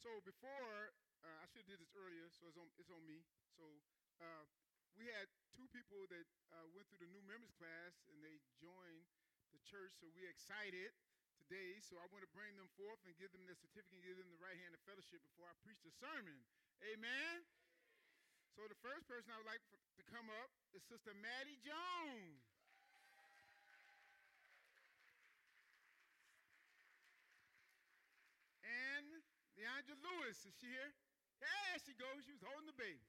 So before, uh, I should have did this earlier, so it's on, it's on me. So uh, we had two people that uh, went through the new members class and they joined the church, so we're excited today. So I want to bring them forth and give them the certificate and give them the right hand of fellowship before I preach the sermon. Amen? So the first person I would like for, to come up is Sister Maddie Jones. And Leandra Lewis, is she here? There she goes. She was holding the baby.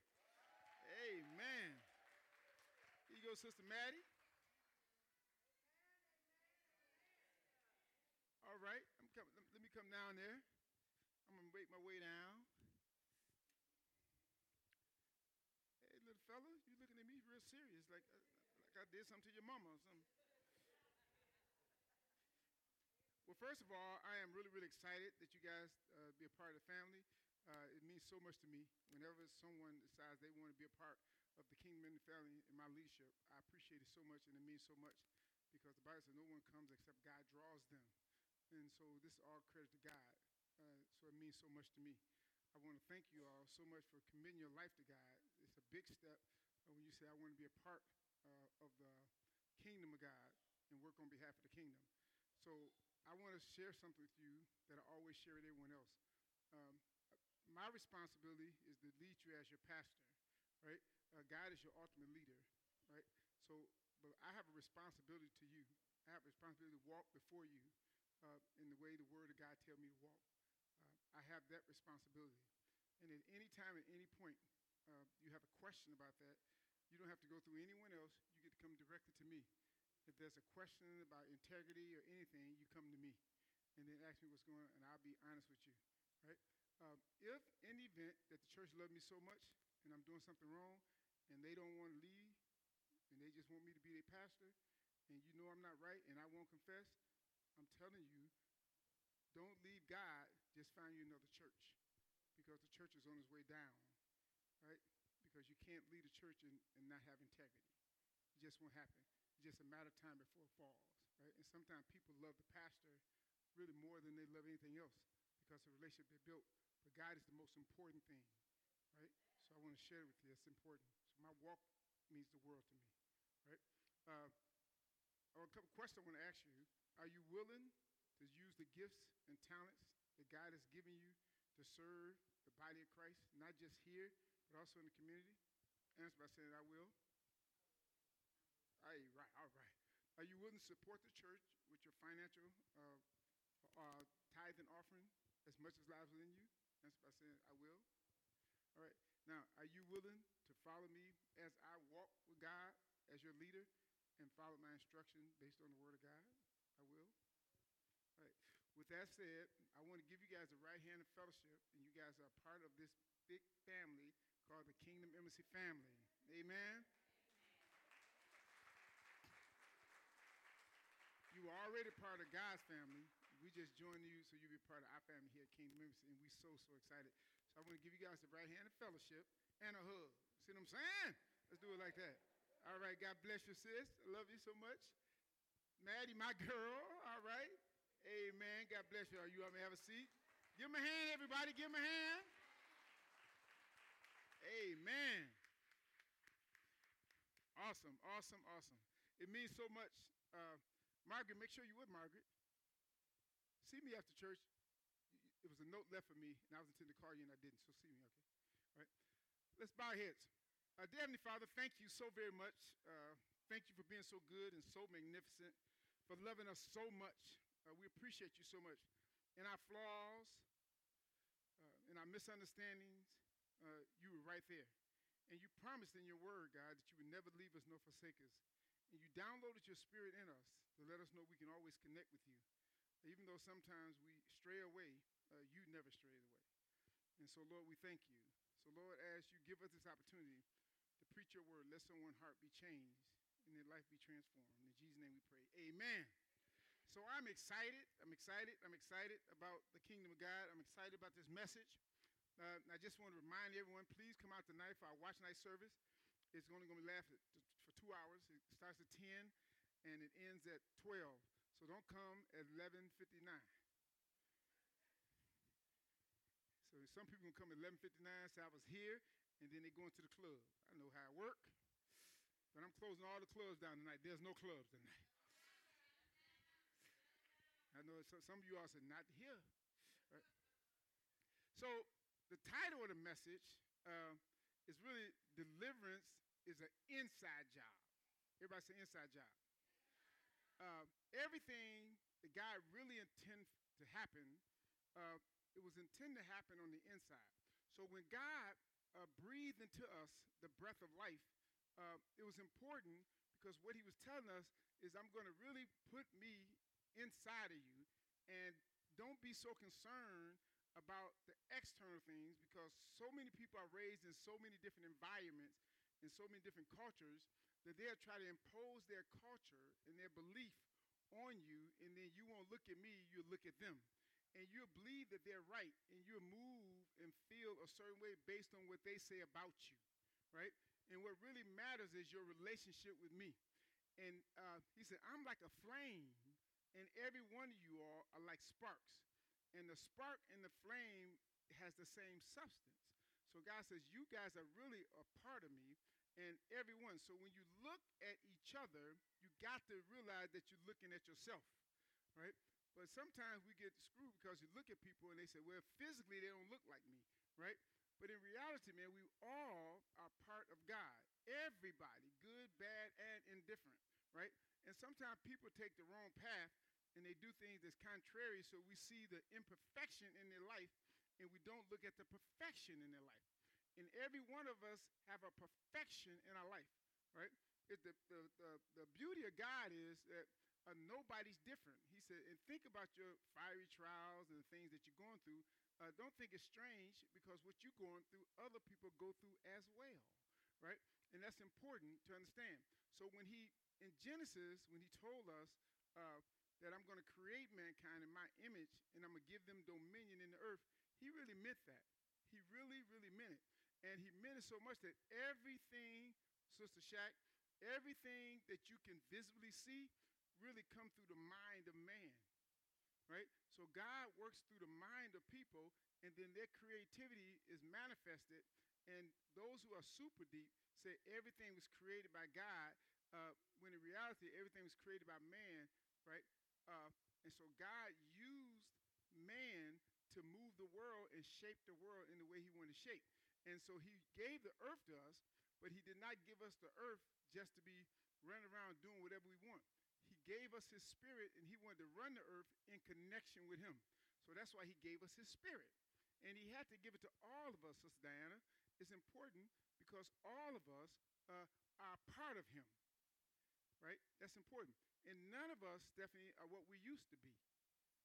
Amen. Here you go, Sister Maddie. All right, I'm coming, let me come down there. I'm gonna make my way down. Hey, little fella, you looking at me real serious, like, uh, like I did something to your mama or something. Well, first of all, I am really, really excited that you guys uh, be a part of the family. Uh, it means so much to me. Whenever someone decides they want to be a part of the Kingdom and the family in my leadership, I appreciate it so much, and it means so much because the Bible says no one comes except God draws them. And so this is all credit to God. Uh, so it means so much to me. I want to thank you all so much for committing your life to God. It's a big step when you say, I want to be a part uh, of the kingdom of God and work on behalf of the kingdom. So I want to share something with you that I always share with everyone else. Um, my responsibility is to lead you as your pastor, right? Uh, God is your ultimate leader, right? So, but I have a responsibility to you. I have a responsibility to walk before you uh, in the way the Word of God tells me to walk. Uh, I have that responsibility. And at any time, at any point, uh, you have a question about that, you don't have to go through anyone else. You get to come directly to me. If there's a question about integrity or anything, you come to me and then ask me what's going on, and I'll be honest with you, right? Um, if in the event that the church loved me so much and I'm doing something wrong and they don't want to leave and they just want me to be their pastor and you know I'm not right and I won't confess, I'm telling you, don't leave God, just find you another church because the church is on its way down, right? Because you can't lead a church and, and not have integrity. It just won't happen. Just a matter of time before it falls, right? And sometimes people love the pastor really more than they love anything else because the relationship they built. But God is the most important thing, right? So I want to share it with you. It's important. So my walk means the world to me, right? Uh, a couple questions I want to ask you. Are you willing to use the gifts and talents that God has given you to serve the body of Christ, not just here, but also in the community? Answer by saying, I will. Aye, right, all right. Are you willing to support the church with your financial uh, uh, tithe and offering as much as lies within you? Answer by saying, I will. All right. Now, are you willing to follow me as I walk with God as your leader and follow my instruction based on the Word of God? I will. All right. With that said, I want to give you guys the right hand of fellowship, and you guys are part of this big family called the Kingdom Embassy family. Amen. You are already part of God's family. We just joined you so you'll be part of our family here at Kingdom Embassy, and we're so, so excited. So I want to give you guys the right hand of fellowship and a hug. See what I'm saying? Let's do it like that. All right, God bless you, sis. I love you so much. Maddie, my girl. All right. Amen. God bless you. You want me to have a seat? Give him a hand, everybody. Give him a hand. Amen. Awesome, awesome, awesome. It means so much. Uh, Margaret, make sure you would, Margaret. See me after church. It was a note left for me, and I was intending to call you, and I didn't. So see me, okay? All right. Let's bow our heads. Uh, dear Heavenly Father, thank you so very much. Uh, thank you for being so good and so magnificent, for loving us so much. Uh, we appreciate you so much. In our flaws, uh, in our misunderstandings, uh, you were right there. And you promised in your word, God, that you would never leave us nor forsake us. And you downloaded your spirit in us to let us know we can always connect with you. Even though sometimes we stray away, uh, you never strayed away. And so, Lord, we thank you. So, Lord, as you give us this opportunity to preach your word, let someone's heart be changed and their life be transformed. In Jesus' name we pray. Amen. So I'm excited. I'm excited. I'm excited about the kingdom of God. I'm excited about this message. Uh, I just want to remind everyone, please come out tonight for our watch night service. It's only going to be last two hours. It starts at 10 and it ends at 12. So don't come at 11:59. So some people can come at 11:59, say I was here, and then they go into the club. I know how it work, but I'm closing all the clubs down tonight. There's no clubs tonight. I know some of you all said not here. Right? So the title of the message uh, is really deliverance is an inside job. Everybody say inside job. Uh, everything that God really intended to happen, uh, it was intended to happen on the inside. So when God uh, breathed into us the breath of life, uh, it was important because what he was telling us is, I'm going to really put me inside of you, and don't be so concerned about the external things because so many people are raised in so many different environments in so many different cultures that they'll try to impose their culture and their belief on you, and then you won't look at me, you'll look at them. And you'll believe that they're right, and you'll move and feel a certain way based on what they say about you, right? And what really matters is your relationship with me. And uh, he said, I'm like a flame, and every one of you all are like sparks. And the spark and the flame has the same substance. So God says, You guys are really a part of me, and everyone. So when you look at each other, you got to realize that you're looking at yourself, right? But sometimes we get screwed because you look at people and they say, well, physically they don't look like me, right? But in reality, man, we all are part of God. Everybody, good, bad, and indifferent, right? And sometimes people take the wrong path and they do things that's contrary, so we see the imperfection in their life and we don't look at the perfection in their life. And every one of us have a perfection in our life, right? The, the, the, the beauty of God is that uh, nobody's different. He said, and think about your fiery trials and the things that you're going through. Uh, don't think it's strange because what you're going through, other people go through as well, right? And that's important to understand. So when he, in Genesis, when he told us uh, that I'm going to create mankind in my image and I'm going to give them dominion in the earth, he really meant that. He really, really meant it. And he meant it so much that everything, Sister Shack, everything that you can visibly see really come through the mind of man. Right? So God works through the mind of people, and then their creativity is manifested. And those who are super deep say everything was created by God, uh, when in reality, everything was created by man, right? Uh, and so God used man to move the world and shape the world in the way he wanted to shape. And so he gave the earth to us, but he did not give us the earth just to be running around doing whatever we want. He gave us his spirit and he wanted to run the earth in connection with him. So that's why he gave us his spirit. And he had to give it to all of us, Sister Diana. It's important because all of us uh, are part of him. Right? That's important. And none of us, Stephanie, are what we used to be.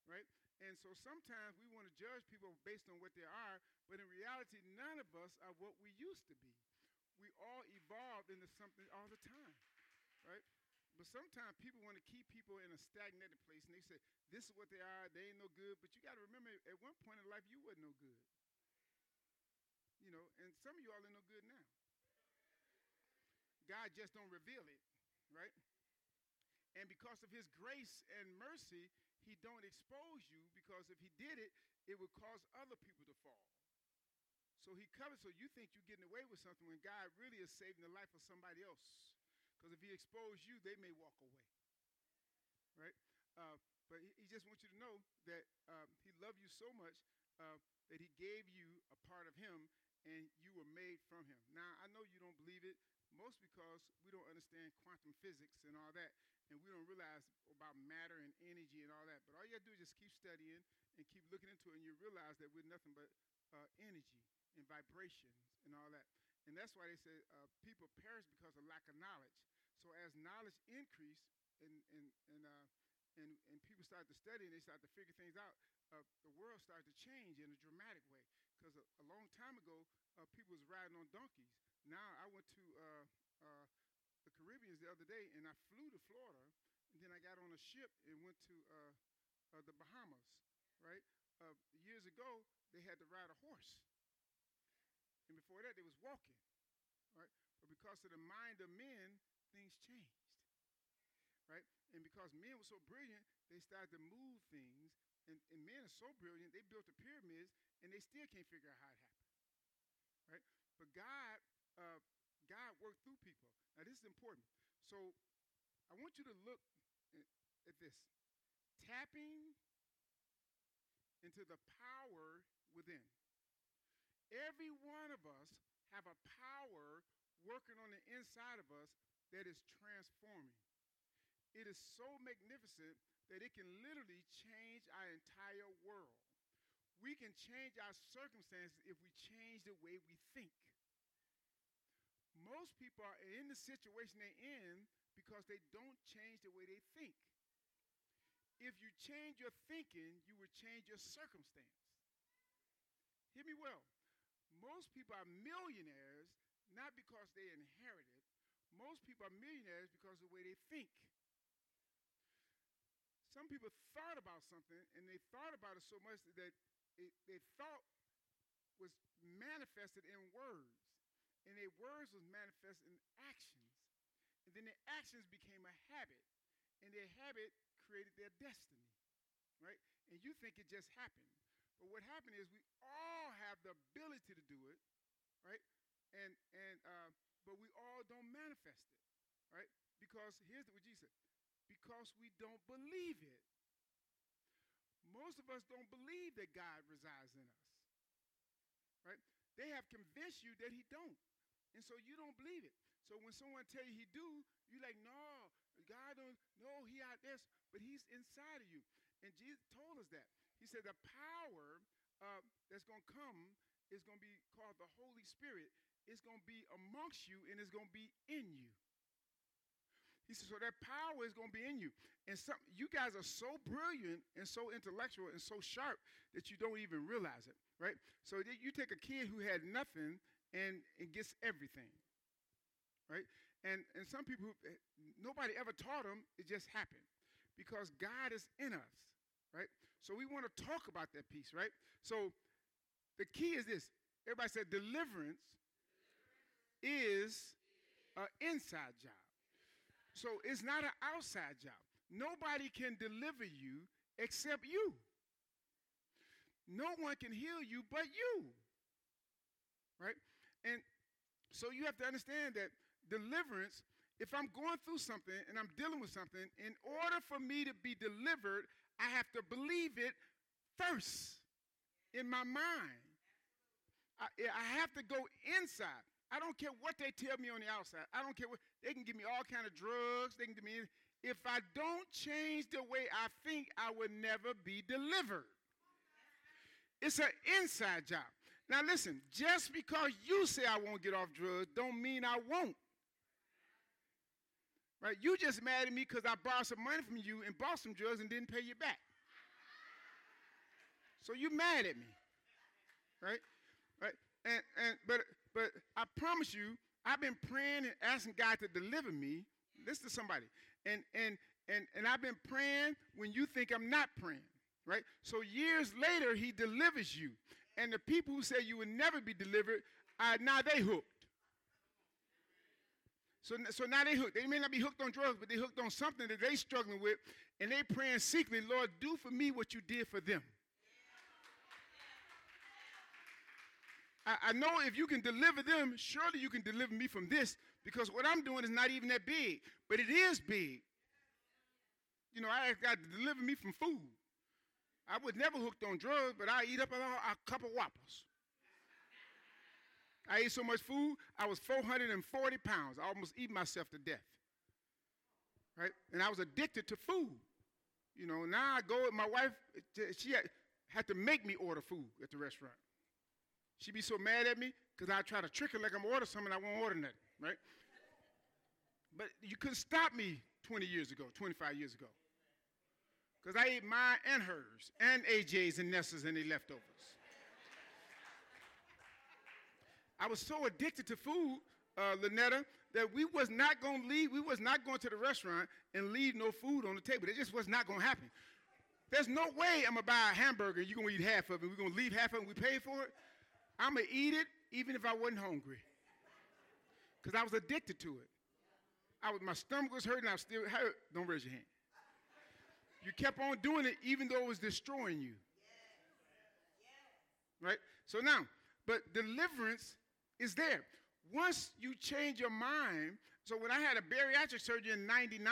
Right? And so sometimes we want to judge people based on what they are, but in reality, none of us are what we used to be. We all evolve into something all the time, right? But sometimes people want to keep people in a stagnated place, and they say, This is what they are, they ain't no good. But you got to remember, at one point in life, you wasn't no good. You know, and some of you all are no good now. God just don't reveal it, right? And because of his grace and mercy, he don't expose you because if he did it, it would cause other people to fall. So he covers so you think you're getting away with something when God really is saving the life of somebody else. Because if he exposed you, they may walk away. Right? Uh, but he, he, just wants you to know that um, he loved you so much uh, that he gave you a part of him and you were made from him. Now, I know you don't believe it, most because we don't understand quantum physics and all that and we don't realize about matter and energy and all that. But all you got to do is just keep studying and keep looking into it, and you realize that we're nothing but uh, energy and vibrations and all that. And that's why they say uh, people perish because of lack of knowledge. So as knowledge increase and and and uh, and, and people start to study and they start to figure things out, uh, the world starts to change in a dramatic way. Because a, a, long time ago, uh, people was riding on donkeys. Now I went to uh, uh, the Caribbeans the other day, and I flew to Florida, and then I got on a ship and went to uh, uh, the Bahamas. Right? Uh, years ago, they had to ride a horse, and before that, they was walking. Right? But because of the mind of men, things changed. Right? And because men were so brilliant, they started to move things And, and men are so brilliant, they built the pyramids and they still can't figure out how it happened. Right? But God, uh, God worked through people. Now, this is important. So I want you to look at this. Tapping into the power within. Every one of us have a power working on the inside of us that is transforming. It is so magnificent that it can literally change our entire world. We can change our circumstances if we change the way we think. Most people are in the situation they're in because they don't change the way they think. If you change your thinking, you will change your circumstance. Hear me well. Most people are millionaires not because they inherited. Most people are millionaires because of the way they think. Some people thought about something and they thought about it so much that it, they thought was manifested in words. And their words was manifested in actions. And then their actions became a habit. And their habit created their destiny. Right? And you think it just happened. But what happened is we all have the ability to do it, right? And and uh, but we all don't manifest it, right? Because here's what Jesus said because we don't believe it. Most of us don't believe that God resides in us. Right? They have convinced you that he don't. And so you don't believe it. So when someone tell you he do, you like, no, God don't no, he out there, but he's inside of you. And Jesus told us that. He said the power uh, that's going to come is going to be called the Holy Spirit. It's going to be amongst you and it's going to be in you. He said, so that power is going to be in you. And some, you guys are so brilliant and so intellectual and so sharp that you don't even realize it, right? So you take a kid who had nothing and, and gets everything, right? And, and some people, eh, nobody ever taught them, it just happened because God is in us, right? So we want to talk about that piece, right? So the key is this everybody said deliverance is an inside job. So it's not an outside job. Nobody can deliver you except you. No one can heal you but you. Right? And so you have to understand that deliverance, if I'm going through something and I'm dealing with something, in order for me to be delivered, I have to believe it first in my mind. I, I have to go inside. I don't care what they tell me on the outside. I don't care what they can give me all kind of drugs. They can give me if I don't change the way I think, I will never be delivered. It's an inside job. Now listen, just because you say I won't get off drugs don't mean I won't. Right? You just mad at me because I borrowed some money from you and bought some drugs and didn't pay you back. So you mad at me. Right? Right? And and but but I promise you, I've been praying and asking God to deliver me. Listen to somebody. And and and and I've been praying when you think I'm not praying, right? So years later, he delivers you. And the people who say you will never be delivered, uh, now they hooked. So, so now they hooked. They may not be hooked on drugs, but they hooked on something that they struggling with, and they praying secretly, Lord, do for me what you did for them. I, I know if you can deliver them, surely you can deliver me from this because what I'm doing is not even that big, but it is big. You know, I asked God to deliver me from food. I was never hooked on drugs, but I eat up a, couple whoppers. I ate so much food, I was 440 pounds. I almost eat myself to death. Right? And I was addicted to food. You know, now I go with my wife, she had, had to make me order food at the restaurant. She'd be so mad at me because I try to trick her like I'm ordering something I won't order nothing, right? But you couldn't stop me 20 years ago, 25 years ago. Because I ate mine and hers, and AJ's and Nessa's and the leftovers. I was so addicted to food, uh, Lynetta, that we was not going to leave. We was not going to the restaurant and leave no food on the table. It just was not going to happen. There's no way I'm going to buy a hamburger you're going to eat half of it. We're going to leave half of it we pay for it. I'm going to eat it even if I wasn't hungry. Because I was addicted to it. I was, my stomach was hurting. I was still hurt. Don't raise your hand. You kept on doing it even though it was destroying you. Right? So now, but deliverance is there. Once you change your mind, so when I had a bariatric surgery in 99,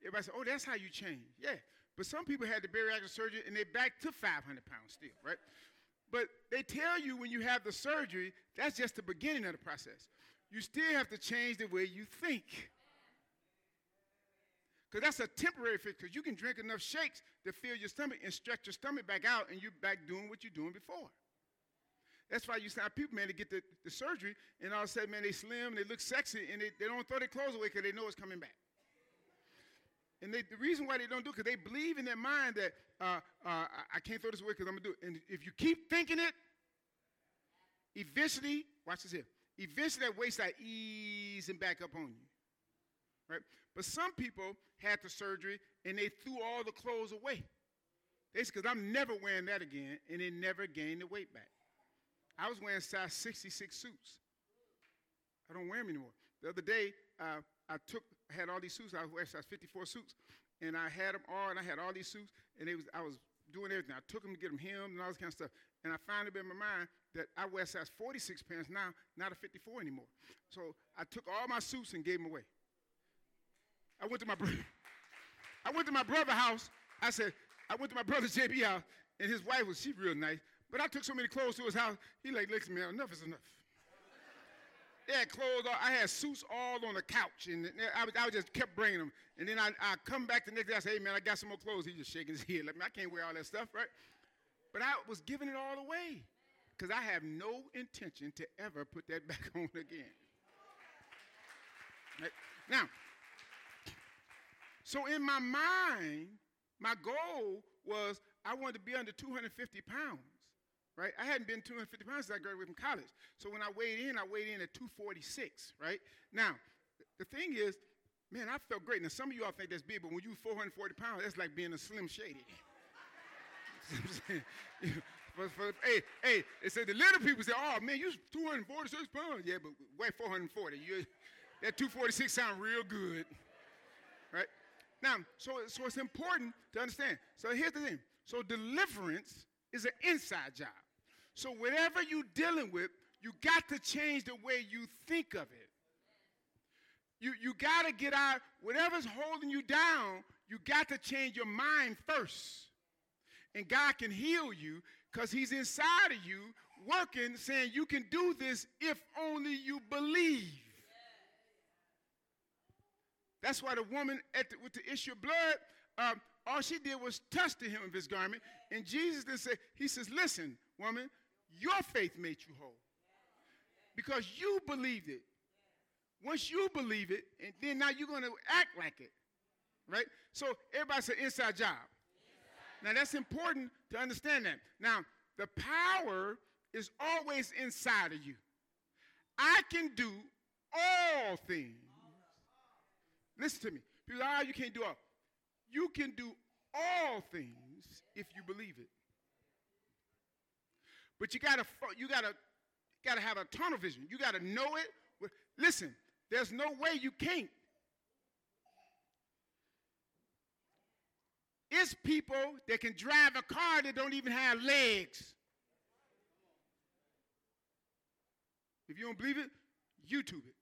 everybody said, oh, that's how you change. Yeah. But some people had the bariatric surgery and they're back to 500 pounds still, right? But they tell you when you have the surgery, that's just the beginning of the process. You still have to change the way you think. Because that's a temporary fix, because you can drink enough shakes to fill your stomach and stretch your stomach back out, and you're back doing what you're doing before. That's why you see people, man, to get the, the surgery, and all of a sudden, man, they slim, they look sexy, and they, they don't throw their clothes away because they know it's coming back. And they, the reason why they don't do it, because they believe in their mind that uh, uh, I can't throw this away because I'm going to do it. And if you keep thinking it, eventually, watch this here, eventually that weight start easing back up on you. Right? But some people had the surgery and they threw all the clothes away. They said, because I'm never wearing that again, and they never gained the weight back. I was wearing size 66 suits. I don't wear them anymore. The other day, uh, I took had all these suits. I was wearing size 54 suits, and I had them all, and I had all these suits, and was I was doing everything. I took them to get them hemmed and all this kind of stuff. And I finally in my mind that I wear size 46 pants now, not a 54 anymore. So I took all my suits and gave them away. I went to my brother. I went to my brother's house. I said, I went to my brother's JB house, and his wife was she real nice. But I took so many clothes to his house. He like, listen, man, enough is enough. They had clothes. All, I had suits all on the couch, and I, I just kept bringing them. And then I, I come back the next day. I say, hey man, I got some more clothes. He just shaking his head like, man, I can't wear all that stuff, right? But I was giving it all away because I have no intention to ever put that back on again. Right? Now, so in my mind, my goal was I wanted to be under 250 pounds right? I hadn't been 250 pounds since I graduated from college. So when I weighed in, I weighed in at 246, right? Now, the thing is, man, I felt great. Now, some of you all think that's big, but when you 440 pounds, that's like being a Slim Shady. for, for, hey, hey, they said the little people say, oh, man, you're 246 pounds. Yeah, but weigh 440. You, that 246 sound real good? Now, so, so it's important to understand. So here's the thing. So deliverance is an inside job. So whatever you're dealing with, you got to change the way you think of it. You, you got to get out, whatever's holding you down, you got to change your mind first. And God can heal you because He's inside of you working, saying you can do this if only you believe. That's why the woman the, with the issue of blood, um, all she did was touch the hem of his garment. And Jesus then said, He says, Listen, woman, your faith made you whole. Because you believed it. Once you believe it, and then now you're going to act like it. Right? So everybody said inside job. Inside. Now that's important to understand that. Now, the power is always inside of you. I can do all things. Listen to me. People, ah, you can't do all. You can do all things if you believe it. But you gotta you gotta gotta have a tunnel vision. You gotta know it. Listen, there's no way you can't. It's people that can drive a car that don't even have legs. If you don't believe it, YouTube it.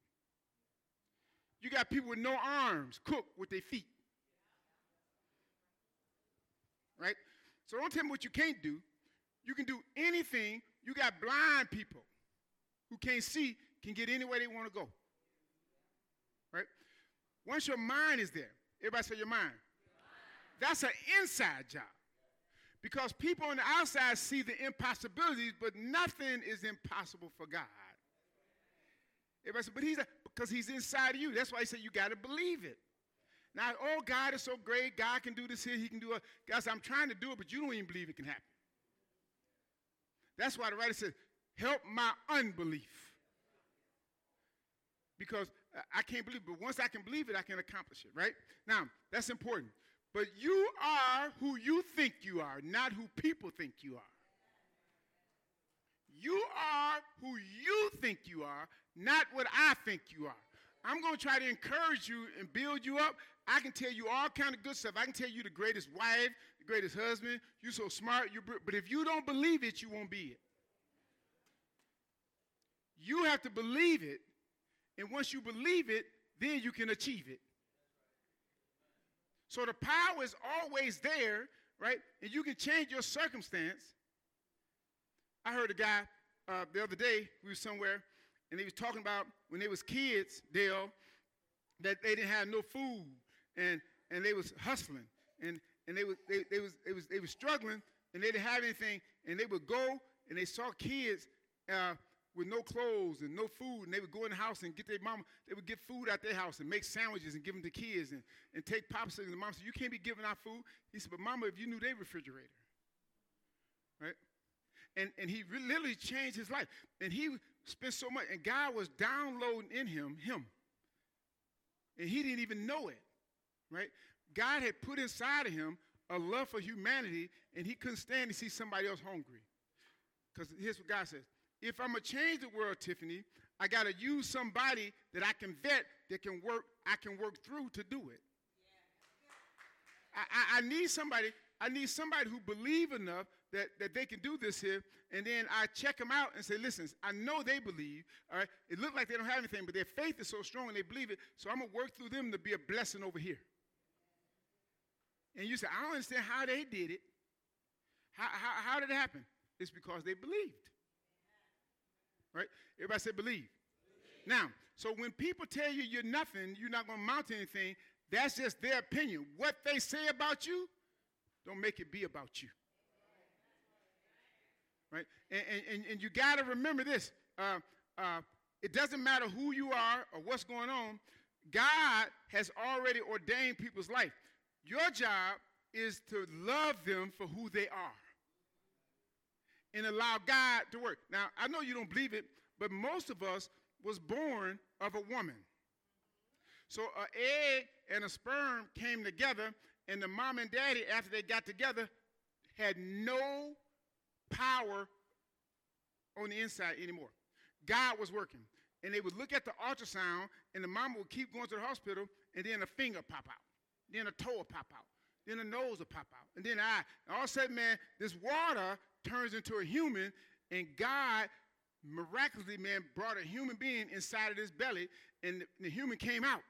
You got people with no arms, cook with their feet. Right? So don't tell me what you can't do. You can do anything. You got blind people who can't see, can get anywhere they want to go. Right? Once your mind is there, everybody say your mind. That's an inside job. Because people on the outside see the impossibilities, but nothing is impossible for God. Everybody say, but he's because he's inside of you. That's why he said you got to believe it. Now, oh, God is so great. God can do this here. He can do it. God said, I'm trying to do it, but you don't even believe it can happen. That's why the writer says, help my unbelief. Because I can't believe it, but once I can believe it, I can accomplish it, right? Now, that's important. But you are who you think you are, not who people think you are. You are who you think you are, not what I think you are. I'm going to try to encourage you and build you up. I can tell you all kind of good stuff. I can tell you the greatest wife, the greatest husband. You're so smart. You're, but if you don't believe it, you won't be it. You have to believe it. And once you believe it, then you can achieve it. So the power is always there, right? And you can change your circumstance. I heard a guy uh, the other day, we were somewhere, and he was talking about when they was kids, Dale, that they didn't have no food and and they was hustling. And and they was they, they was they was they was struggling and they didn't have anything. And they would go and they saw kids uh, with no clothes and no food. And they would go in the house and get their mama they would get food out their house and make sandwiches and give them to kids and, and take popsicles and the mom said you can't be giving out food. He said but mama if you knew their refrigerator. Right? And and he really, literally changed his life. And he spent so much and god was downloading in him him and he didn't even know it right? God had put inside of him a love for humanity, and he couldn't stand to see somebody else hungry. Because here's what God says if I'm going to change the world, Tiffany, I got to use somebody that I can vet, that can work, I can work through to do it. Yeah. I, I, I need somebody, I need somebody who believe enough that, that they can do this here, and then I check them out and say, listen, I know they believe, all right? It looked like they don't have anything, but their faith is so strong and they believe it, so I'm going to work through them to be a blessing over here. And you say, I don't understand how they did it. How, how, how did it happen? It's because they believed. Right? Everybody say believe. believe. Now, so when people tell you you're nothing, you're not going to mount anything, that's just their opinion. What they say about you, don't make it be about you. Right? And, and, and you got to remember this. Uh, uh, it doesn't matter who you are or what's going on. God has already ordained people's life. Your job is to love them for who they are and allow God to work. Now, I know you don't believe it, but most of us was born of a woman. So an egg and a sperm came together, and the mom and daddy, after they got together, had no power on the inside anymore. God was working. And they would look at the ultrasound, and the mama would keep going to the hospital, and then a finger pop out. Then a toe pop out. Then a nose will pop out. And then eye. And all of a sudden, man, this water turns into a human, and God miraculously, man, brought a human being inside of this belly, and the, the human came out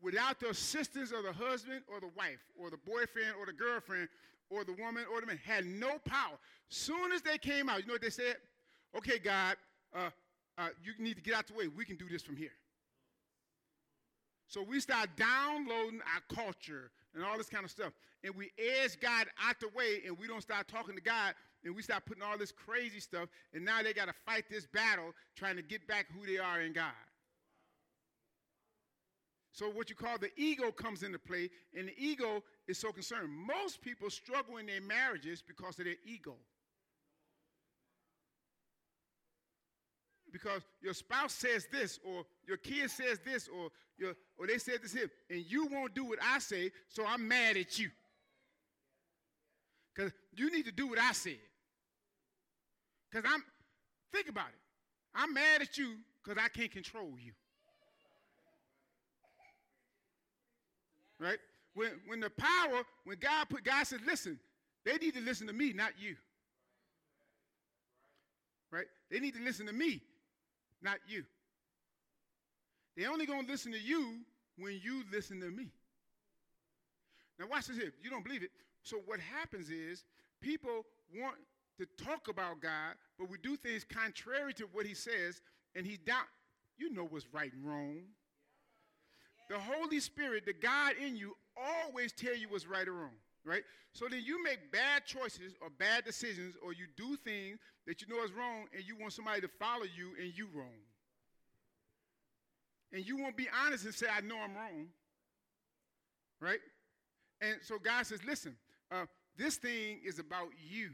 without the assistance of the husband or the wife or the boyfriend or the girlfriend or the woman or the man had no power. Soon as they came out, you know what they said? Okay, God, uh, uh, you need to get out the way. We can do this from here. So we start downloading our culture and all this kind of stuff. And we edge God out the way and we don't start talking to God and we start putting all this crazy stuff. And now they got to fight this battle trying to get back who they are in God. So what you call the ego comes into play, and the ego is so concerned. Most people struggle in their marriages because of their ego. because your spouse says this or your kid says this or your or they said this here and you won't do what I say, so I'm mad at you. Because you need to do what I said. Because I'm think about it. I'm mad at you because I can't control you. Right? When when the power, when God put God said, listen, they need to listen to me, not you. Right? They need to listen to me, not you. They're only going to listen to you when you listen to me. Now, watch this here. You don't believe it. So, what happens is people want to talk about God, but we do things contrary to what He says, and He's down. You know what's right and wrong. The Holy Spirit, the God in you, always tell you what's right or wrong right? So then you make bad choices or bad decisions, or you do things that you know is wrong, and you want somebody to follow you, and you wrong. And you won't be honest and say, I know I'm wrong, right? And so God says, listen, uh, this thing is about you.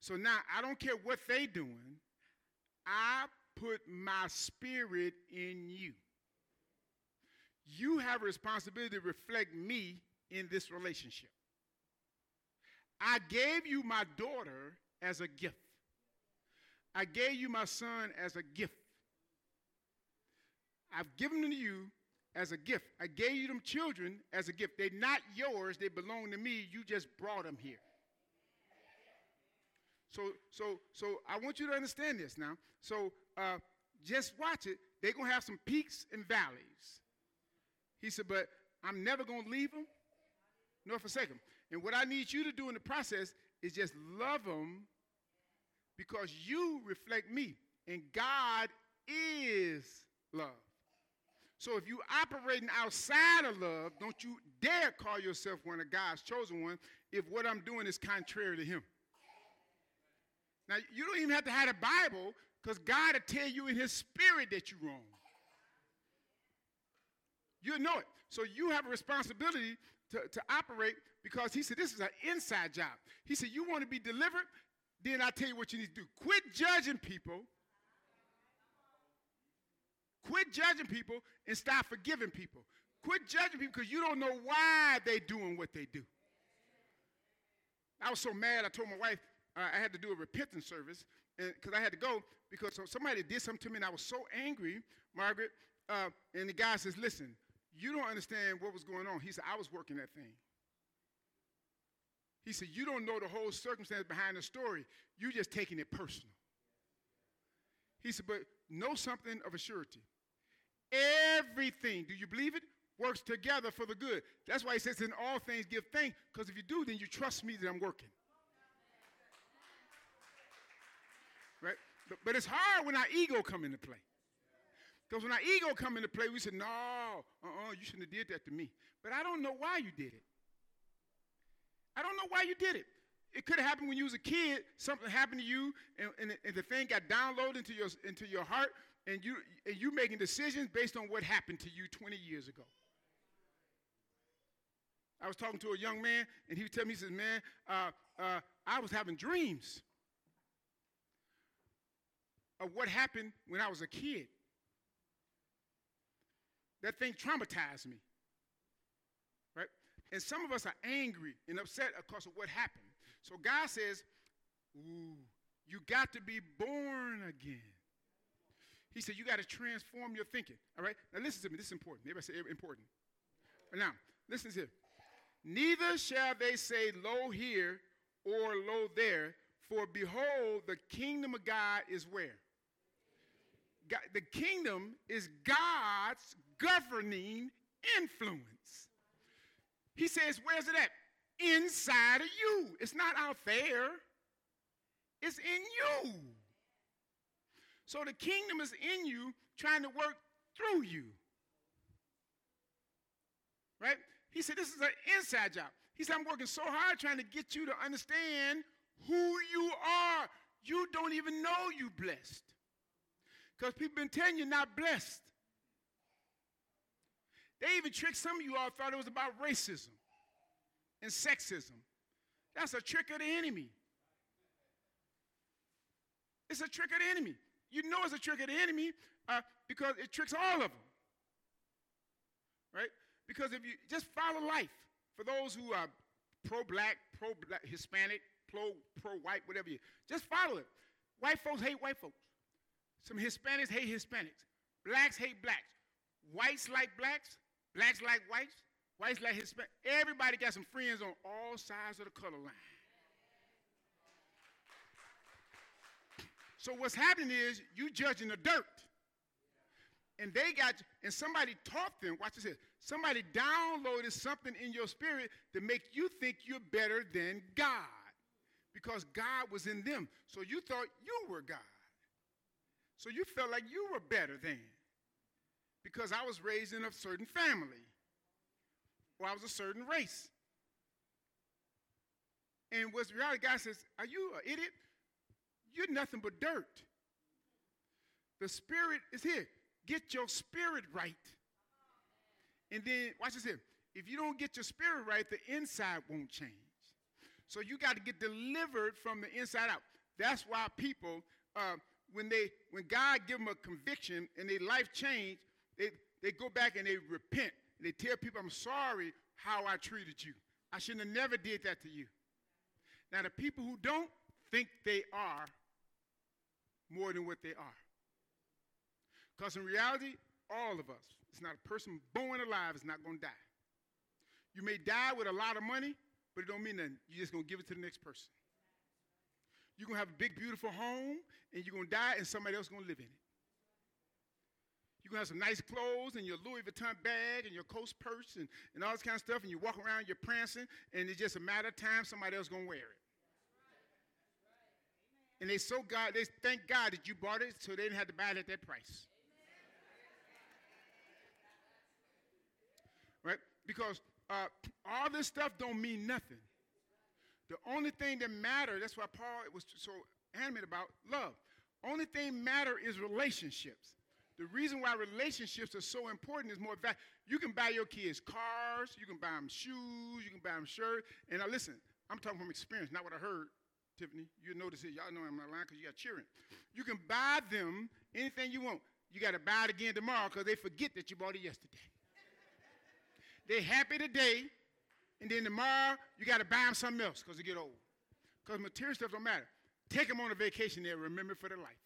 So now I don't care what they doing. I put my spirit in you. You have a responsibility to reflect me in this relationship. I gave you my daughter as a gift. I gave you my son as a gift. I've given them to you as a gift. I gave you them children as a gift. They're not yours, they belong to me. You just brought them here. So, so, so I want you to understand this now. So, uh, just watch it. They're to have some peaks and valleys. He said, but I'm never going to leave them nor forsake them. And what I need you to do in the process is just love them because you reflect me. And God is love. So if you're operating outside of love, don't you dare call yourself one of God's chosen one if what I'm doing is contrary to him. Now you don't even have to have a Bible because God will tell you in his spirit that you're wrong. You'll know it. So you have a responsibility to, to operate because he said this is an inside job. He said, You want to be delivered? Then I tell you what you need to do. Quit judging people Quit judging people and start forgiving people. Quit judging people because you don't know why they're doing what they do. I was so mad, I told my wife uh, I had to do a repentance service because I had to go because somebody did something to me and I was so angry, Margaret. Uh, and the guy says, Listen, you don't understand what was going on. He said, I was working that thing. He said, You don't know the whole circumstance behind the story. You're just taking it personal. He said, But know something of a surety. Everything, do you believe it? Works together for the good. That's why he says, in all things give thanks, because if you do, then you trust me that I'm working. Right? But, but it's hard when our ego come into play. Because when our ego come into play, we say, no, uh-uh, you shouldn't have did that to me. But I don't know why you did it. I don't know why you did it. It could have happened when you was a kid. Something happened to you, and, and, and the thing got downloaded into your, into your heart, and you and you making decisions based on what happened to you 20 years ago. I was talking to a young man, and he would tell me, he says, "Man, uh, uh, I was having dreams of what happened when I was a kid. That thing traumatized me, right? And some of us are angry and upset because of what happened. So God says, "Ooh, you got to be born again." He said, You got to transform your thinking. All right? Now, listen to me. This is important. Everybody say important. Now, listen to this. Neither shall they say, Lo here or lo there, for behold, the kingdom of God is where? God, the kingdom is God's governing influence. He says, Where's it at? Inside of you. It's not out there, it's in you. So the kingdom is in you, trying to work through you. Right? He said, This is an inside job. He said, I'm working so hard trying to get you to understand who you are. You don't even know you're blessed. Because people been telling you not blessed. They even tricked some of you all thought it was about racism and sexism. That's a trick of the enemy. It's a trick of the enemy. You know it's a trick of the enemy uh, because it tricks all of them. Right? Because if you just follow life, for those who are pro black, pro Hispanic, pro white, whatever you just follow it. White folks hate white folks. Some Hispanics hate Hispanics. Blacks hate blacks. Whites like blacks. Blacks like whites. Whites like Hispanics. Everybody got some friends on all sides of the color line. So what's happening is you judging the dirt. And they got, and somebody taught them, watch this somebody downloaded something in your spirit to make you think you're better than God because God was in them. So you thought you were God. So you felt like you were better than because I was raised in a certain family or I was a certain race. And what's reality, God says, Are you an idiot? You're nothing but dirt. The spirit is here. Get your spirit right. And then, watch this here. If you don't get your spirit right, the inside won't change. So you got to get delivered from the inside out. That's why people, uh, when they, when God give them a conviction and their life change, they, they go back and they repent. They tell people, I'm sorry how I treated you. I shouldn't have never did that to you. Now, the people who don't think they are more than what they are. Because in reality, all of us. It's not a person born alive is not going to die. You may die with a lot of money, but it don't mean nothing. You're just going to give it to the next person. You're going to have a big, beautiful home, and you're going to die, and somebody else is going to live in it. You're going to have some nice clothes and your Louis Vuitton bag and your Coach purse and, and all this kind of stuff, and you walk around, you're prancing, and it's just a matter of time somebody else is going to wear it. And they so God, they thank God that you bought it so they didn't have to buy it at that price. Right? Because uh, all this stuff don't mean nothing. The only thing that matters, that's why Paul was so animated about love. Only thing matter is relationships. The reason why relationships are so important is more fact. You can buy your kids cars, you can buy them shoes, you can buy them shirts. And now listen, I'm talking from experience, not what I heard, Tiffany. You notice it. Y'all know I'm not lying because you got cheering. You can buy them anything you want. You got to buy it again tomorrow because they forget that you bought it yesterday. They're happy today, and then tomorrow you got to buy them something else because they get old. Because material stuff don't matter. Take them on a vacation, they'll remember for their lifetime.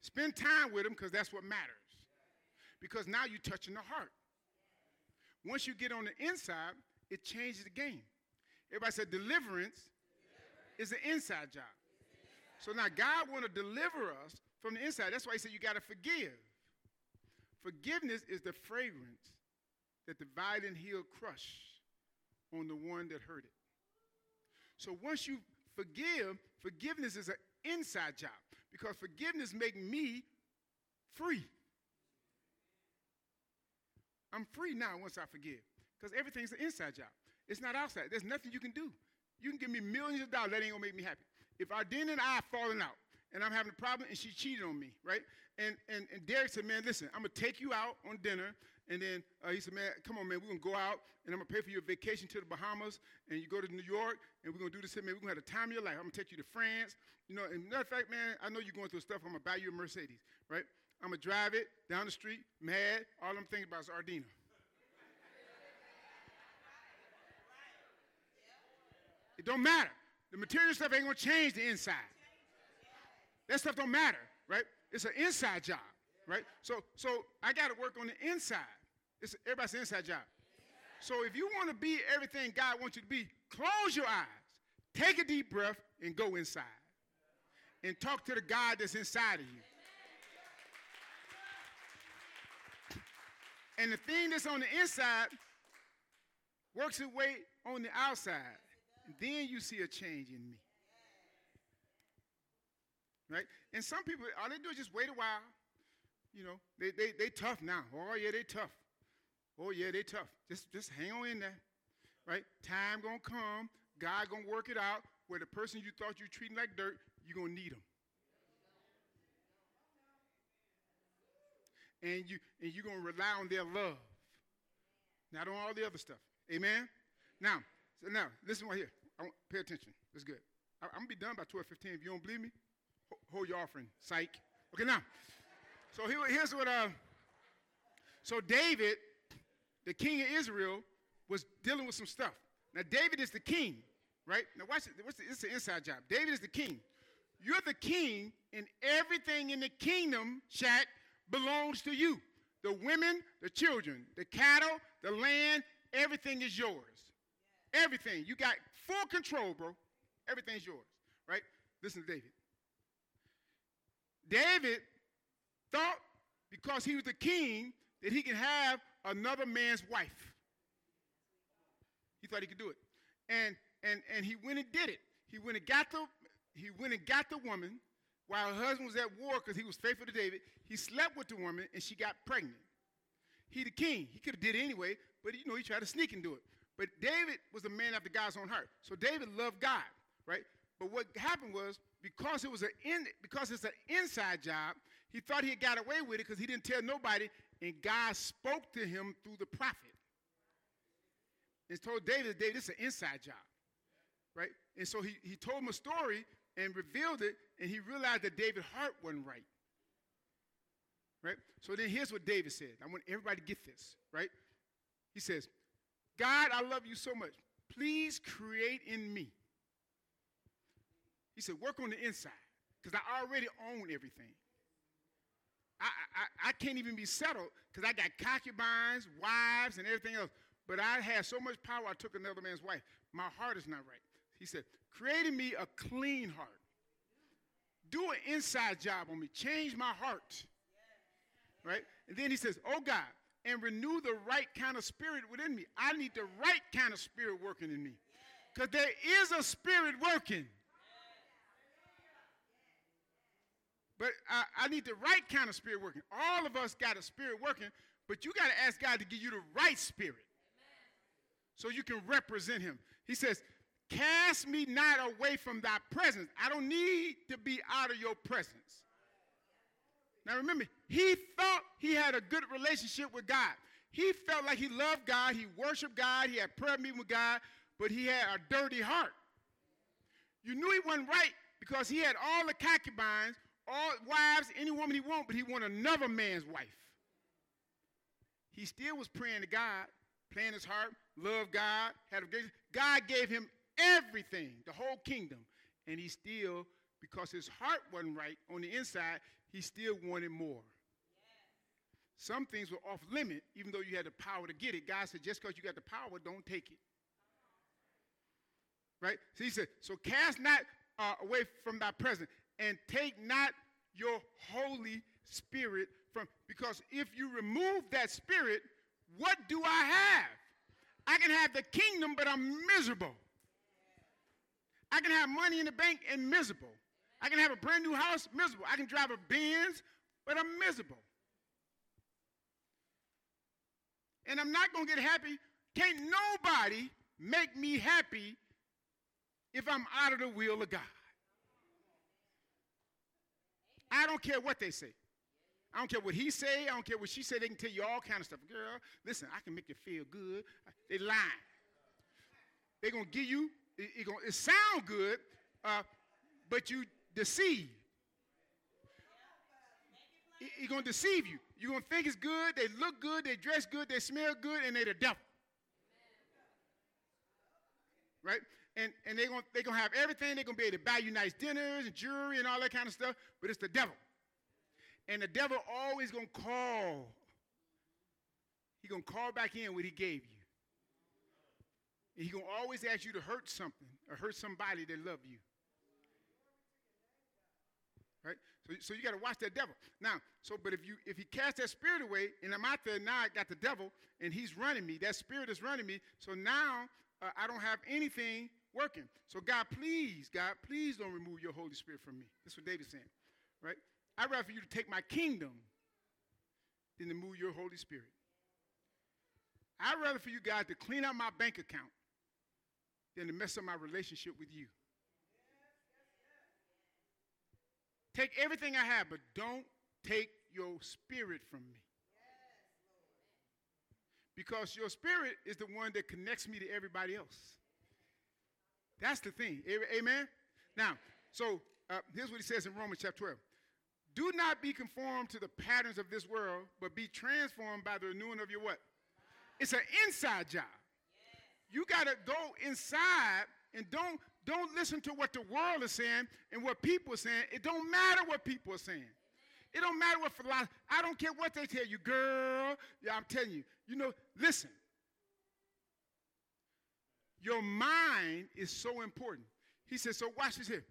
Spend time with them because that's what matters. Because now you're touching the heart. Once you get on the inside, it changes the game. Everybody said deliverance is an inside job. So now God want to deliver us from the inside. That's why he said you got to forgive. Forgiveness is the fragrance that the violent heel crush on the one that hurt it. So once you forgive, forgiveness is an inside job because forgiveness makes me free. I'm free now once I forgive because everything's an inside job. It's not outside. There's nothing you can do. You can give me millions of dollars, that ain't gonna make me happy. If Ardina and I falling out and I'm having a problem and she cheated on me, right? And, and, and Derek said, man, listen, I'm gonna take you out on dinner and then uh, he said, man, come on, man, we're going to go out and I'm going to pay for your vacation to the Bahamas and you go to New York and we're going to do this, man, we're going to have the time of your life. I'm going to take you to France. You know, and matter of fact, man, I know you're going through stuff. I'm going to buy you a Mercedes, right? I'm going to drive it down the street, mad. All I'm thinking about is Ardina. It don't matter. The material stuff ain't going to change the inside. That stuff don't matter, right? It's an inside job, right? So, so I got to work on the inside. It's everybody's inside job. So if you want to be everything God wants you to be, close your eyes, take a deep breath, and go inside. And talk to the God that's inside of you. And the thing that's on the inside works its way on the outside. Then you see a change in me. Right? And some people, all they do is just wait a while. You know, they, they, they tough now. Oh, yeah, they tough. Oh, yeah, they tough. Just, just hang on in there, right? Time going to come. God going to work it out where the person you thought you treating like dirt, you're going to need them. And, you, and you're going to rely on their love, not on all the other stuff. Amen? Now, so now, listen right here. I want, pay attention. That's good. I, am going to be done by 12.15. If you don't believe me, hold your offering. Psych. Okay, now. So here, here's what, uh, so David the king of Israel was dealing with some stuff. Now, David is the king, right? Now, watch it. What's the, it's an inside job. David is the king. You're the king, and everything in the kingdom, Shaq, belongs to you. The women, the children, the cattle, the land, everything is yours. Everything. You got full control, bro. Everything's yours, right? Listen to David. David thought because he was the king that he could have another man's wife. He thought he could do it. And and and he went and did it. He went and got the he went and got the woman while her husband was at war because he was faithful to David. He slept with the woman and she got pregnant. He the king. He could have did it anyway, but you know he tried to sneak and do it. But David was a man after God's own heart. So David loved God, right? But what happened was because it was an in, because it's an inside job, he thought he had got away with it because he didn't tell nobody, and God spoke to him through the prophet. And told David, David, this is an inside job. Right? And so he, he told him a story and revealed it, and he realized that David's heart wasn't right. Right? So then here's what David said. I want everybody to get this, right? He says, God, I love you so much. Please create in me. He said, work on the inside, because I already own everything. I, I I, can't even be settled because I got concubines, wives, and everything else. But I had so much power, I took another man's wife. My heart is not right. He said, creating me a clean heart. Do an inside job on me. Change my heart. Right? And then he says, Oh God, and renew the right kind of spirit within me. I need the right kind of spirit working in me. Because there is a spirit working. But I, I, need the right kind of spirit working. All of us got a spirit working, but you got to ask God to give you the right spirit so you can represent Him. He says, Cast me not away from thy presence. I don't need to be out of your presence. Now remember, he thought he had a good relationship with God. He felt like he loved God, he worshiped God, he had prayer meeting with God, but he had a dirty heart. You knew he wasn't right because he had all the concubines, all wives, any woman he want, but he want another man's wife. He still was praying to God, playing his heart, loved God, had a God gave him everything, the whole kingdom. And he still, because his heart wasn't right on the inside, he still wanted more. Some things were off limit, even though you had the power to get it. God said, just because you got the power, don't take it. Right? So he said, so cast not uh, away from thy presence, and take not your Holy Spirit from, because if you remove that spirit, what do I have? I can have the kingdom, but I'm miserable. I can have money in the bank and miserable. I can have a brand new house, miserable. I can drive a Benz, but I'm miserable. And I'm not going to get happy. Can't nobody make me happy if I'm out of the will of God. I don't care what they say. I don't care what he say. I don't care what she say. They can tell you all kind of stuff. Girl, listen, I can make you feel good. They lying. They're going to give you it, it, gonna, it sound good, uh, but you deceive. He's going to deceive you. You're going to think it's good, they look good, they dress good, they smell good, and they're the devil. Right? And, and they're going they gonna have everything. They're going to be able to buy you nice dinners and jewelry and all that kind of stuff, but it's the devil. And the devil always going to call. He's going to call back in what he gave you. And he's going to always ask you to hurt something or hurt somebody that love you. Right? So, so you got to watch that devil. Now, so but if you if he casts that spirit away and I'm out there now, I got the devil and he's running me. That spirit is running me. So now uh, I don't have anything working. So God, please, God, please don't remove your Holy Spirit from me. That's what David's saying. Right? I'd rather for you to take my kingdom than to move your Holy Spirit. I'd rather for you, God, to clean out my bank account than to mess up my relationship with you. Take everything I have, but don't take your spirit from me. Because your spirit is the one that connects me to everybody else. That's the thing. Amen? Now, so uh, here's what he says in Romans chapter 12. Do not be conformed to the patterns of this world, but be transformed by the renewing of your what? It's an inside job. You got to go inside and don't don't listen to what the world is saying and what people are saying. It don't matter what people are saying. It don't matter what philosophy. I don't care what they tell you, girl. Yeah, I'm telling you. You know, listen. Your mind is so important. He says, so watch this here.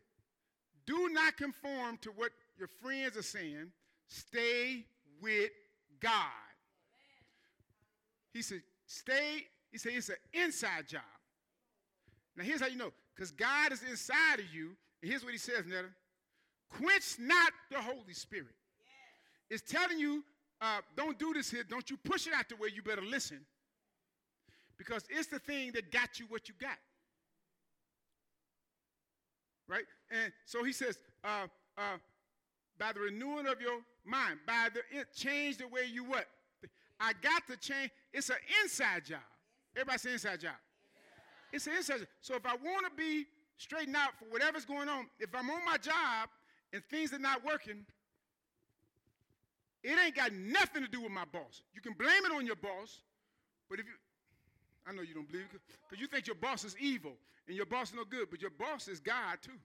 Do not conform to what your friends are saying. Stay with God. He said, stay he said it's an inside job. Now, here's how you know because God is inside of you. And here's what he says, Netta quench not the Holy Spirit. Yes. It's telling you, uh, don't do this here. Don't you push it out the way. You better listen. Because it's the thing that got you what you got. Right? And so he says, uh, uh, by the renewing of your mind, by the change the way you what? I got to change. It's an inside job. Everybody say inside job. It's an inside job. So if I want to be straightened out for whatever's going on, if I'm on my job and things are not working, it ain't got nothing to do with my boss. You can blame it on your boss, but if you, I know you don't believe it because you think your boss is evil and your boss is no good, but your boss is God too.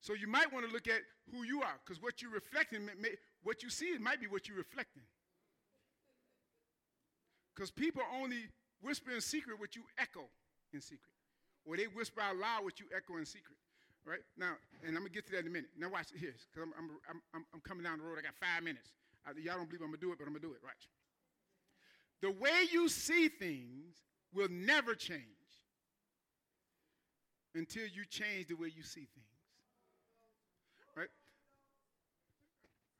So you might want to look at who you are, because what you're reflecting, may, may, what you see, it might be what you're reflecting. Because people only whisper in secret what you echo in secret, or they whisper out loud what you echo in secret. Right now, and I'm gonna get to that in a minute. Now watch here, because I'm, I'm, I'm, I'm, coming down the road. I got five minutes. I, y'all don't believe I'm gonna do it, but I'm gonna do it. Right. The way you see things will never change until you change the way you see things. Right?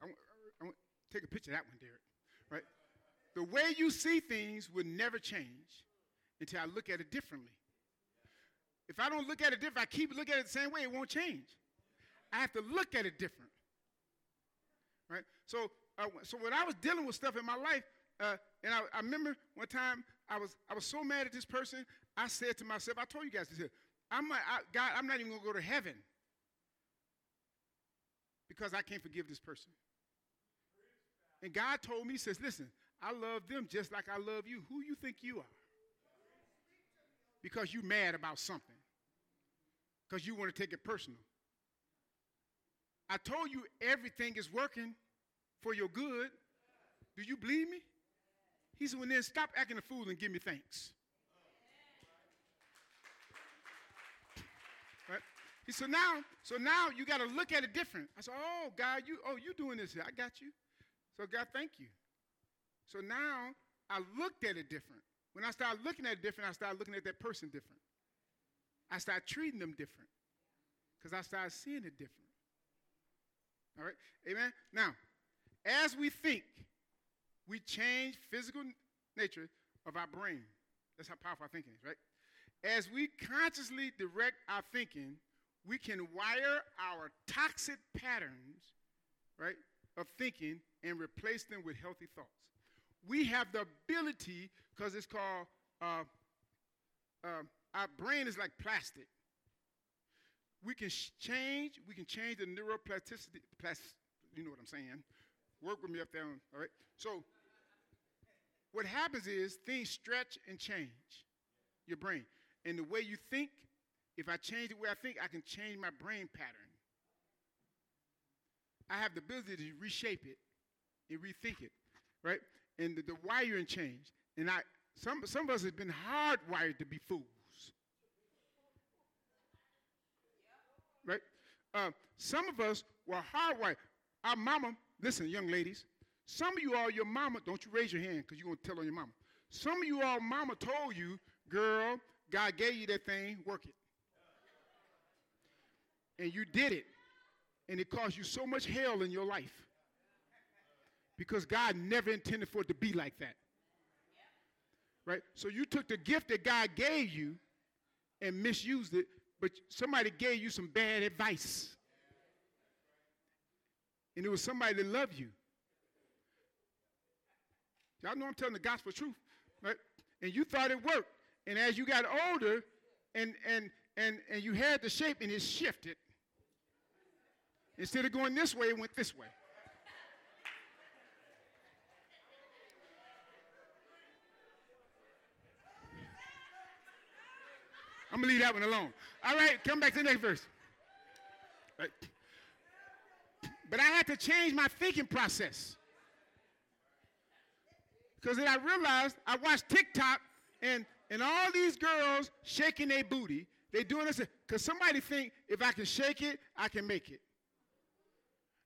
I, I, I, take a picture of that one, Derek. Right? The way you see things will never change until I look at it differently. If I don't look at it different, I keep looking at it the same way, it won't change. I have to look at it different. Right? So, uh, so when I was dealing with stuff in my life, uh, and I, I, remember one time I was I was so mad at this person. I said to myself, I told you guys this here. I'm not, I, God, I'm not even gonna go to heaven because I can't forgive this person. And God told me, says, listen, I love them just like I love you. Who you think you are? Because you're mad about something. Because you want to take it personal. I told you everything is working for your good. Do you believe me? He said, well, then stop acting a fool and give me thanks. Right? He said, now, so now you got to look at it different. I said, oh, God, you, oh, you doing this. I got you. So, God, thank you. So now I looked at it different. When I started looking at it different, I started looking at that person different. I started treating them different because I started seeing it different. All right? Amen? Now, as we think, we change physical nature of our brain. That's how powerful our thinking is, right? As we consciously direct our thinking, we can wire our toxic patterns, right, of thinking and replace them with healthy thoughts. We have the ability, because it's called, uh, uh, our brain is like plastic. We can sh- change, we can change the neuroplasticity, plas- you know what I'm saying. Work with me up there, all right? So, what happens is things stretch and change your brain. And the way you think, if I change the way I think, I can change my brain pattern. I have the ability to reshape it and rethink it, right? And the, the wiring changed. And I, some, some of us have been hardwired to be fools. Right? Uh, some of us were hardwired. Our mama, listen, young ladies, some of you all, your mama, don't you raise your hand because you're going to tell on your mama. Some of you all, mama told you, girl, God gave you that thing, work it. And you did it. And it caused you so much hell in your life. Because God never intended for it to be like that. Right? So you took the gift that God gave you and misused it, but somebody gave you some bad advice. And it was somebody that loved you. Y'all know I'm telling the gospel truth, right? And you thought it worked. And as you got older and and and and you had the shape and it shifted. Instead of going this way, it went this way. I'm gonna leave that one alone. All right, come back to the next verse. Right. But I had to change my thinking process. Because then I realized I watched TikTok and, and all these girls shaking their booty. They doing this because somebody think if I can shake it, I can make it.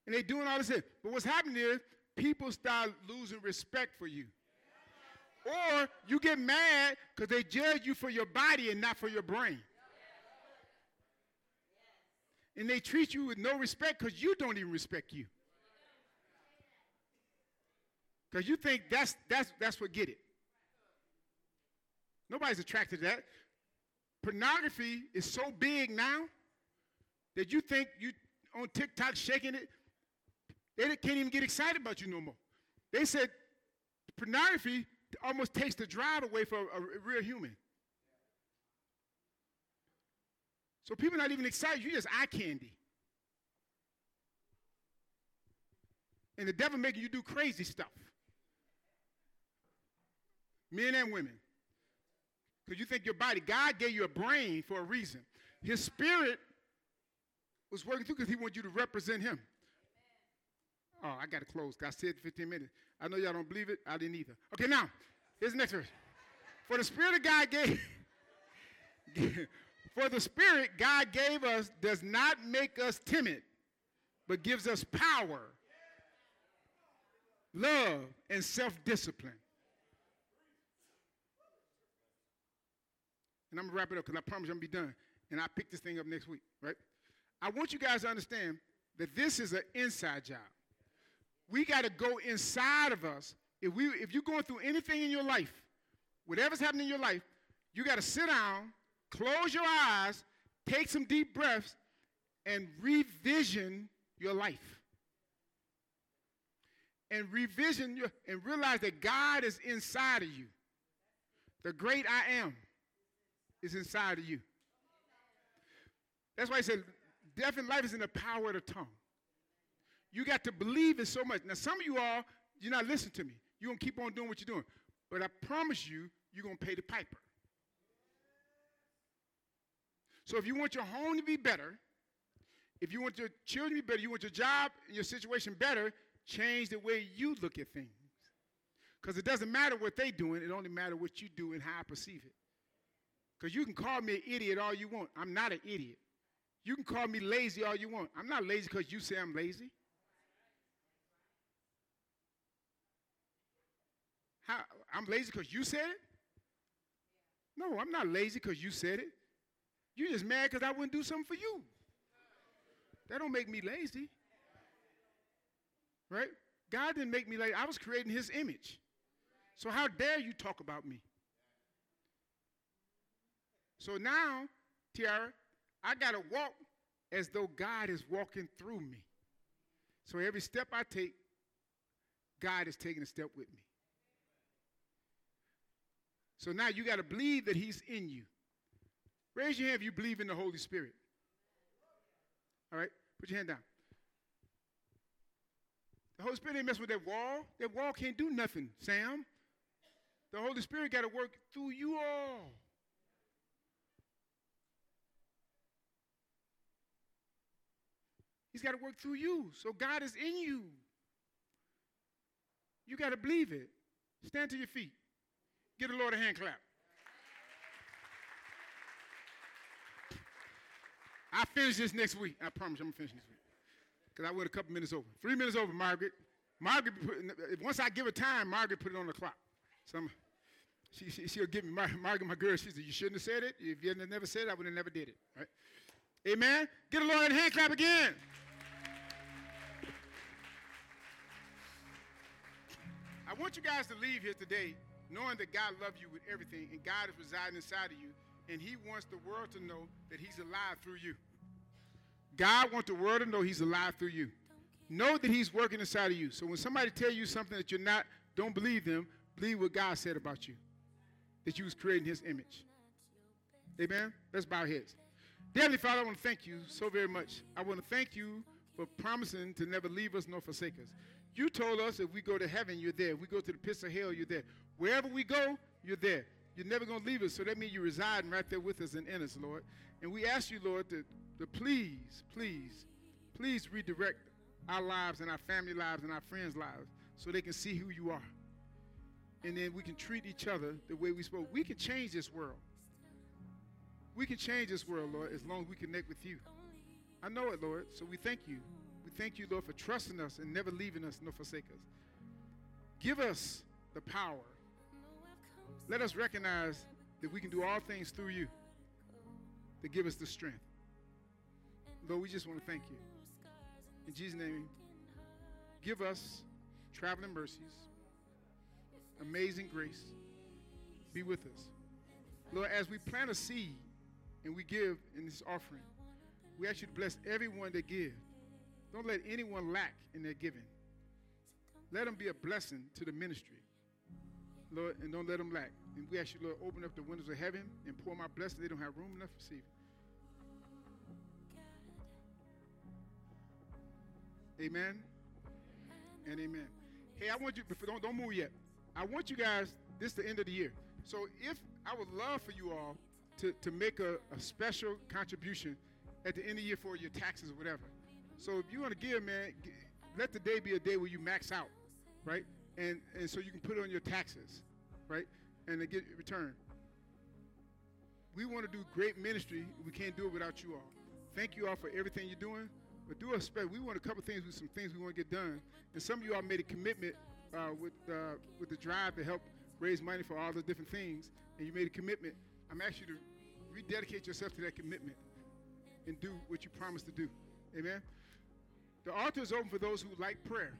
And they doing all this. But what's happening is people start losing respect for you. Or you get mad because they judge you for your body and not for your brain. And they treat you with no respect because you don't even respect you. Because you think that's, that's, that's what get it. Nobody's attracted to that. Pornography is so big now that you think you on TikTok shaking it, they can't even get excited about you no more. They said pornography almost takes the drive away from a, a real human. So people not even excited. You just eye candy. And the devil making you do crazy stuff men and women. Because you think your body, God gave you a brain for a reason. His spirit was working through because he wanted you to represent him. Oh, I got to close. I said 15 minutes. I know y'all don't believe it. I didn't either. Okay, now, here's the next verse. For the Spirit of God gave, for the Spirit God gave us does not make us timid, but gives us power, love, and self discipline. And I'm to wrap it up because I promise you I'm to be done. And I'll pick this thing up next week, right? I want you guys to understand that this is an inside job. We got to go inside of us. If, we, if you're going through anything in your life, whatever's happening in your life, you got to sit down, close your eyes, take some deep breaths, and revision your life. And revision your, and realize that God is inside of you. The great I am is inside of you. That's why he said, death and life is in the power of the tongue. You got to believe it so much. Now, some of you all, you're not listening to me. You're going to keep on doing what you're doing. But I promise you, you're going to pay the piper. So if you want your home to be better, if you want your children to be better, you want your job and your situation better, change the way you look at things. Because it doesn't matter what they're doing, it only matters what you do and how I perceive it. Because you can call me an idiot all you want. I'm not an idiot. You can call me lazy all you want. I'm not lazy because you say I'm lazy. How, I'm lazy because you said it? No, I'm not lazy because you said it. You're just mad because I wouldn't do something for you. That don't make me lazy. Right? God didn't make me lazy. I was creating his image. So how dare you talk about me? So now, Tiara, I got to walk as though God is walking through me. So every step I take, God is taking a step with me. So now you got to believe that He's in you. Raise your hand if you believe in the Holy Spirit. All right? Put your hand down. The Holy Spirit ain't mess with that wall. That wall can't do nothing, Sam. The Holy Spirit got to work through you all. He's got to work through you. So God is in you. You got to believe it. Stand to your feet. Give the Lord a hand clap. I finish this next week. I promise I'm gonna finish this week. Because I went a couple minutes over. Three minutes over, Margaret. Margaret, once I give her time, Margaret put it on the clock. So I'm, she, she, will give me, Mar- Margaret, my girl, she said, You shouldn't have said it. If you had never said it, I would have never did it. Right? Amen. Get a Lord a hand clap again. I want you guys to leave here today knowing that God loves you with everything and God is residing inside of you, and He wants the world to know that He's alive through you. God wants the world to know He's alive through you. Know that He's working inside of you. So when somebody tell you something that you're not, don't believe them. Believe what God said about you. That you was creating His image. Amen. Let's bow our heads. Dearly Father, I want to thank you so very much. I want to thank you for promising to never leave us nor forsake us. You told us if we go to heaven, you're there. If we go to the pits of hell, you're there. Wherever we go, you're there. You're never going to leave us. So that means you're residing right there with us and in us, Lord. And we ask you, Lord, to, to please, please, please redirect our lives and our family lives and our friends' lives so they can see who you are. And then we can treat each other the way we spoke. We can change this world. We can change this world, Lord, as long as we connect with you. I know it, Lord. So we thank you. Thank you, Lord, for trusting us and never leaving us nor forsake us. Give us the power. Let us recognize that we can do all things through you to give us the strength. Lord, we just want to thank you. In Jesus' name, give us traveling mercies, amazing grace. Be with us. Lord, as we plant a seed and we give in this offering, we ask you to bless everyone that gives. Don't let anyone lack in their giving. Let them be a blessing to the ministry. Lord, and don't let them lack. And we ask you, Lord, open up the windows of heaven and pour my blessing. They don't have room enough to receive. Amen and amen. Hey, I want you, don't, don't move yet. I want you guys, this is the end of the year. So if I would love for you all to, to make a, a special contribution at the end of the year for your taxes or whatever. So if you want to give, man, let the day be a day where you max out, right? And and so you can put it on your taxes, right? And to get return. We want to do great ministry. We can't do it without you all. Thank you all for everything you're doing. But do us We want a couple things with some things we want to get done. And some of you all made a commitment uh, with uh, with the drive to help raise money for all the different things. And you made a commitment. I'm asking you to rededicate yourself to that commitment and do what you promised to do. Amen. The altar is open for those who like prayer.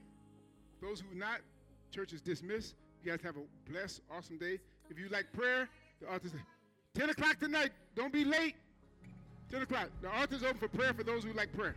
Those who not, church is dismissed. You guys have a blessed, awesome day. If you like prayer, the altar is 10 o'clock tonight. Don't be late. 10 o'clock. The altar is open for prayer for those who like prayer.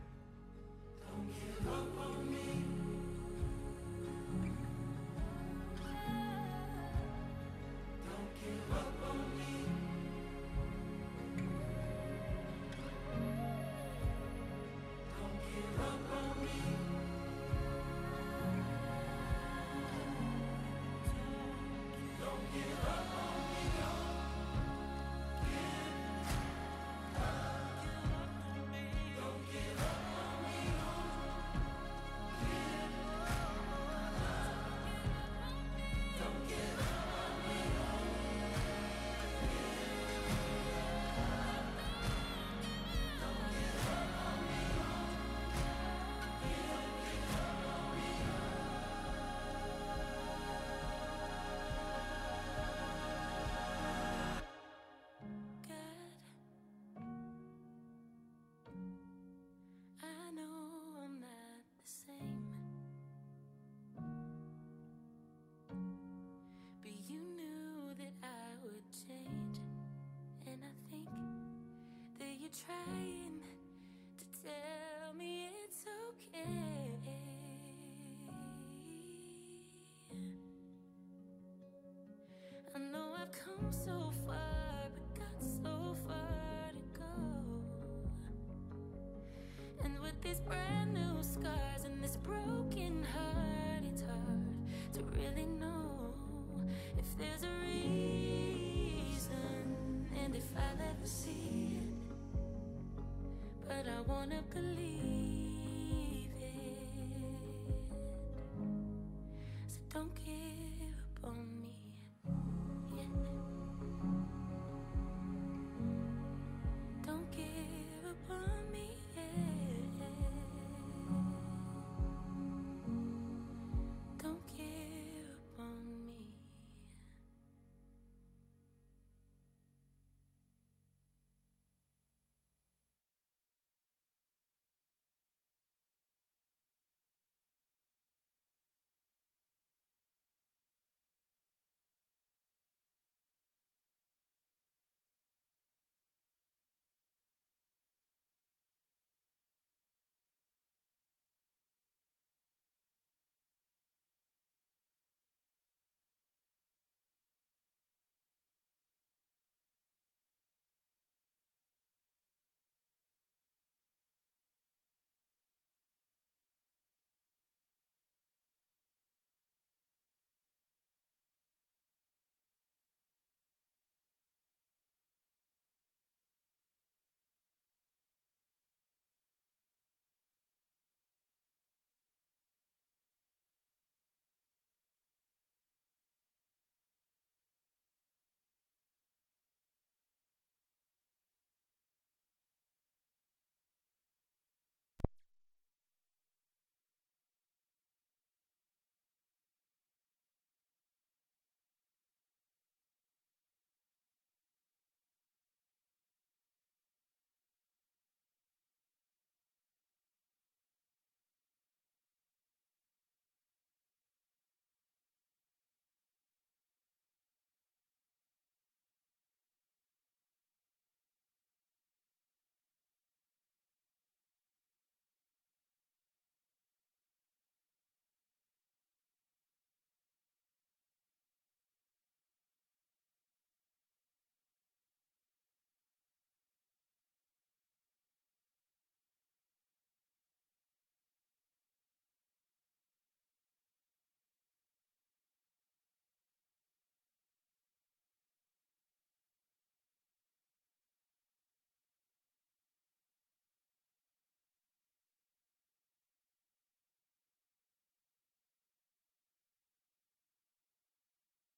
Wanna believe.